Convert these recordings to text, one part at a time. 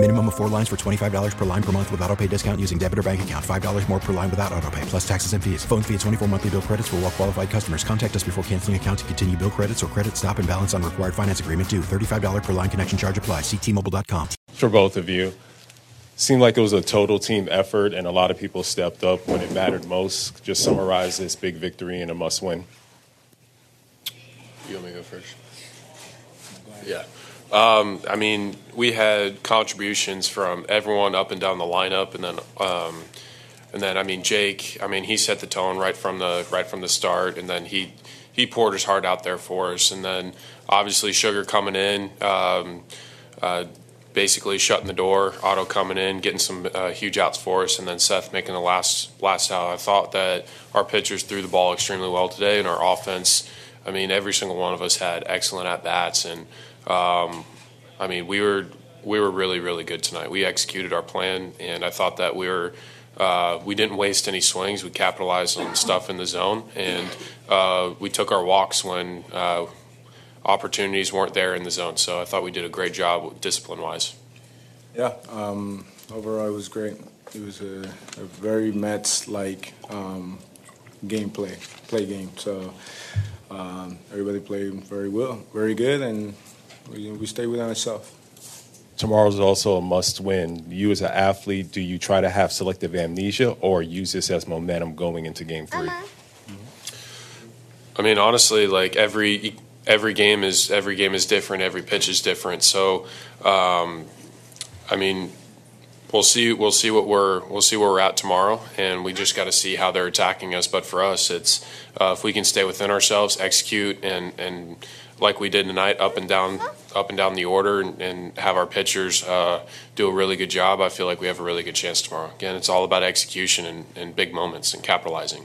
Minimum of four lines for $25 per line per month with auto pay discount using debit or bank account. $5 more per line without auto pay, plus taxes and fees. Phone fee at 24 monthly bill credits for all well qualified customers. Contact us before canceling account to continue bill credits or credit stop and balance on required finance agreement due. $35 per line connection charge apply. Ctmobile.com. For both of you, seemed like it was a total team effort and a lot of people stepped up when it mattered most. Just summarize this big victory and a must win. You want me to go first? Yeah. Um, I mean, we had contributions from everyone up and down the lineup, and then, um, and then I mean, Jake. I mean, he set the tone right from the right from the start, and then he he poured his heart out there for us, and then obviously Sugar coming in, um, uh, basically shutting the door, Otto coming in, getting some uh, huge outs for us, and then Seth making the last last out. I thought that our pitchers threw the ball extremely well today, and our offense. I mean, every single one of us had excellent at bats, and um, I mean, we were we were really really good tonight. We executed our plan, and I thought that we were. Uh, we didn't waste any swings. We capitalized on stuff in the zone, and uh, we took our walks when uh, opportunities weren't there in the zone. So I thought we did a great job discipline wise. Yeah, um, overall it was great. It was a, a very Mets like um, gameplay, play game. So um, everybody played very well, very good, and we, we stayed within ourselves. Tomorrow's also a must win. You, as an athlete, do you try to have selective amnesia or use this as momentum going into game 3 I mean, honestly, like every every game is every game is different. Every pitch is different. So, um, I mean, we'll see. We'll see what we're we'll see where we're at tomorrow, and we just got to see how they're attacking us. But for us, it's uh, if we can stay within ourselves, execute, and and like we did tonight, up and down, up and down the order, and, and have our pitchers uh, do a really good job. I feel like we have a really good chance tomorrow. Again, it's all about execution and, and big moments and capitalizing.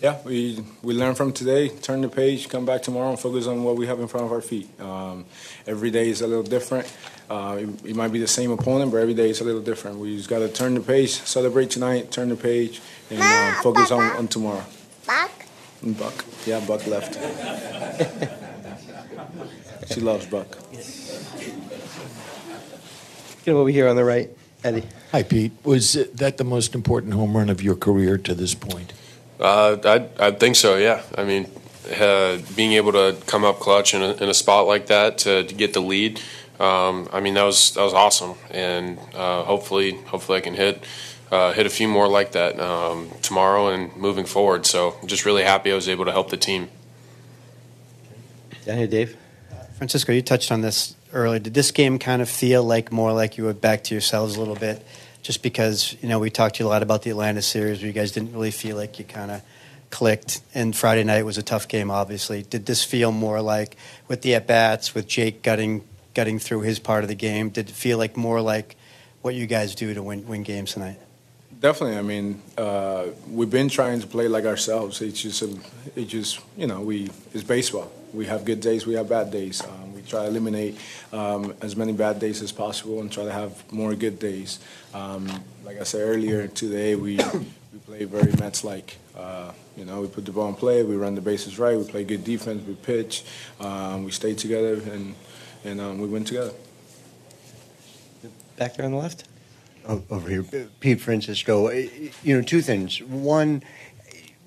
Yeah, we we learn from today, turn the page, come back tomorrow, and focus on what we have in front of our feet. Um, every day is a little different. Uh, it, it, might be the same opponent, but every day is a little different. We just got to turn the page, celebrate tonight, turn the page, and uh, focus on, on tomorrow. Buck. Buck. Yeah, Buck left. she loves Buck. Get over here on the right, Eddie. Hi, Pete. Was that the most important home run of your career to this point? Uh, I I think so. Yeah. I mean, uh, being able to come up clutch in a, in a spot like that to, to get the lead. Um, I mean, that was that was awesome, and uh, hopefully, hopefully, I can hit uh, hit a few more like that um, tomorrow and moving forward. So, I'm just really happy I was able to help the team. Down here, Dave. Francisco, you touched on this earlier. Did this game kind of feel like more like you were back to yourselves a little bit? Just because you know we talked to you a lot about the Atlanta series, where you guys didn't really feel like you kind of clicked. And Friday night was a tough game, obviously. Did this feel more like with the at bats, with Jake gutting gutting through his part of the game? Did it feel like more like what you guys do to win win games tonight? Definitely. I mean, uh, we've been trying to play like ourselves. It's just, a, it's just, you know, we it's baseball. We have good days, we have bad days. Um, we try to eliminate um, as many bad days as possible and try to have more good days. Um, like I said earlier today, we we play very Mets-like. Uh, you know, we put the ball in play, we run the bases right, we play good defense, we pitch, um, we stay together, and and um, we win together. Back there on the left. over here, Pete Francisco. You know, two things. One,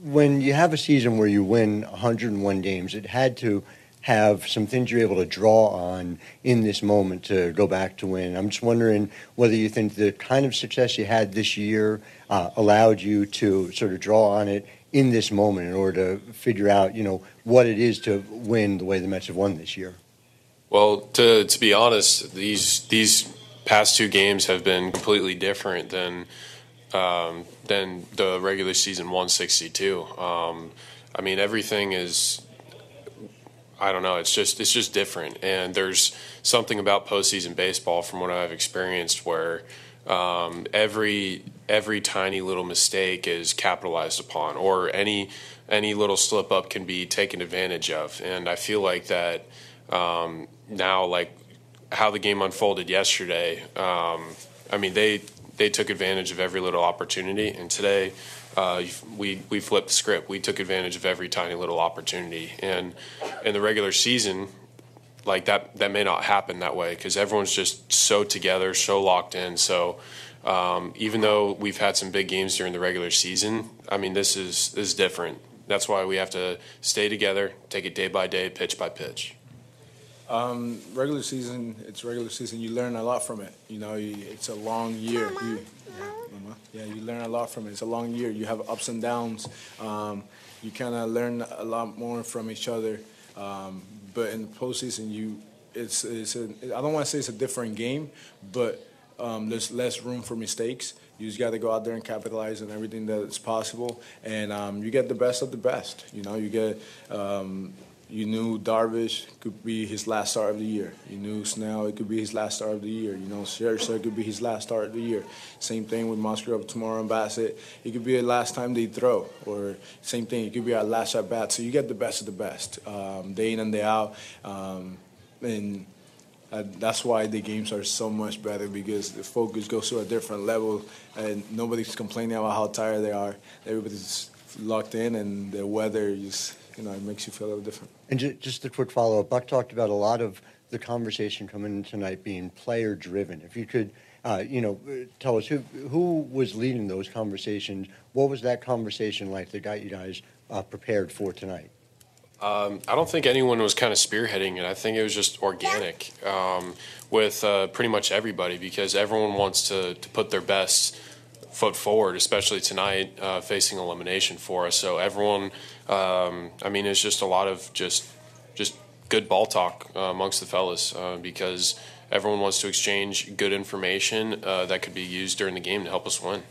when you have a season where you win 101 games, it had to have some things you're able to draw on in this moment to go back to win. I'm just wondering whether you think the kind of success you had this year uh, allowed you to sort of draw on it in this moment in order to figure out, you know, what it is to win the way the Mets have won this year. Well, to to be honest, these these past two games have been completely different than um, than the regular season 162. Um, I mean, everything is. I don't know. It's just it's just different, and there's something about postseason baseball from what I've experienced where um, every every tiny little mistake is capitalized upon, or any any little slip up can be taken advantage of, and I feel like that um, now, like how the game unfolded yesterday, um, I mean they they took advantage of every little opportunity, and today uh, we we flipped the script. We took advantage of every tiny little opportunity, and in the regular season, like that that may not happen that way because everyone's just so together, so locked in. So um, even though we've had some big games during the regular season, I mean this is this is different. That's why we have to stay together, take it day by day, pitch by pitch. Um, regular season, it's regular season. You learn a lot from it. You know, you, it's a long year. You, yeah, Mama. yeah, you learn a lot from it. It's a long year. You have ups and downs. Um, you kind of learn a lot more from each other. Um, but in the postseason, you it's it's a I don't want to say it's a different game, but um, there's less room for mistakes. You just got to go out there and capitalize on everything that's possible, and um, you get the best of the best. You know, you get. You knew Darvish could be his last start of the year. You knew Snell it could be his last start of the year. You know Scherzer could be his last start of the year. Same thing with Musgrove tomorrow and Bassitt. It could be the last time they throw, or same thing. It could be our last at bat. So you get the best of the best, um, day in and day out, um, and uh, that's why the games are so much better because the focus goes to a different level, and nobody's complaining about how tired they are. Everybody's locked in, and the weather is you know, it makes you feel a little different. And just a quick follow up. Buck talked about a lot of the conversation coming in tonight being player driven. If you could, uh, you know, tell us who who was leading those conversations. What was that conversation like that got you guys uh, prepared for tonight? Um, I don't think anyone was kind of spearheading it. I think it was just organic um, with uh, pretty much everybody because everyone wants to, to put their best foot forward, especially tonight uh, facing elimination for us. So everyone, um, I mean, it's just a lot of just just good ball talk uh, amongst the fellas uh, because everyone wants to exchange good information uh, that could be used during the game to help us win.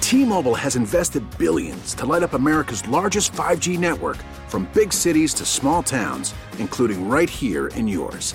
T-Mobile has invested billions to light up America's largest 5G network, from big cities to small towns, including right here in yours.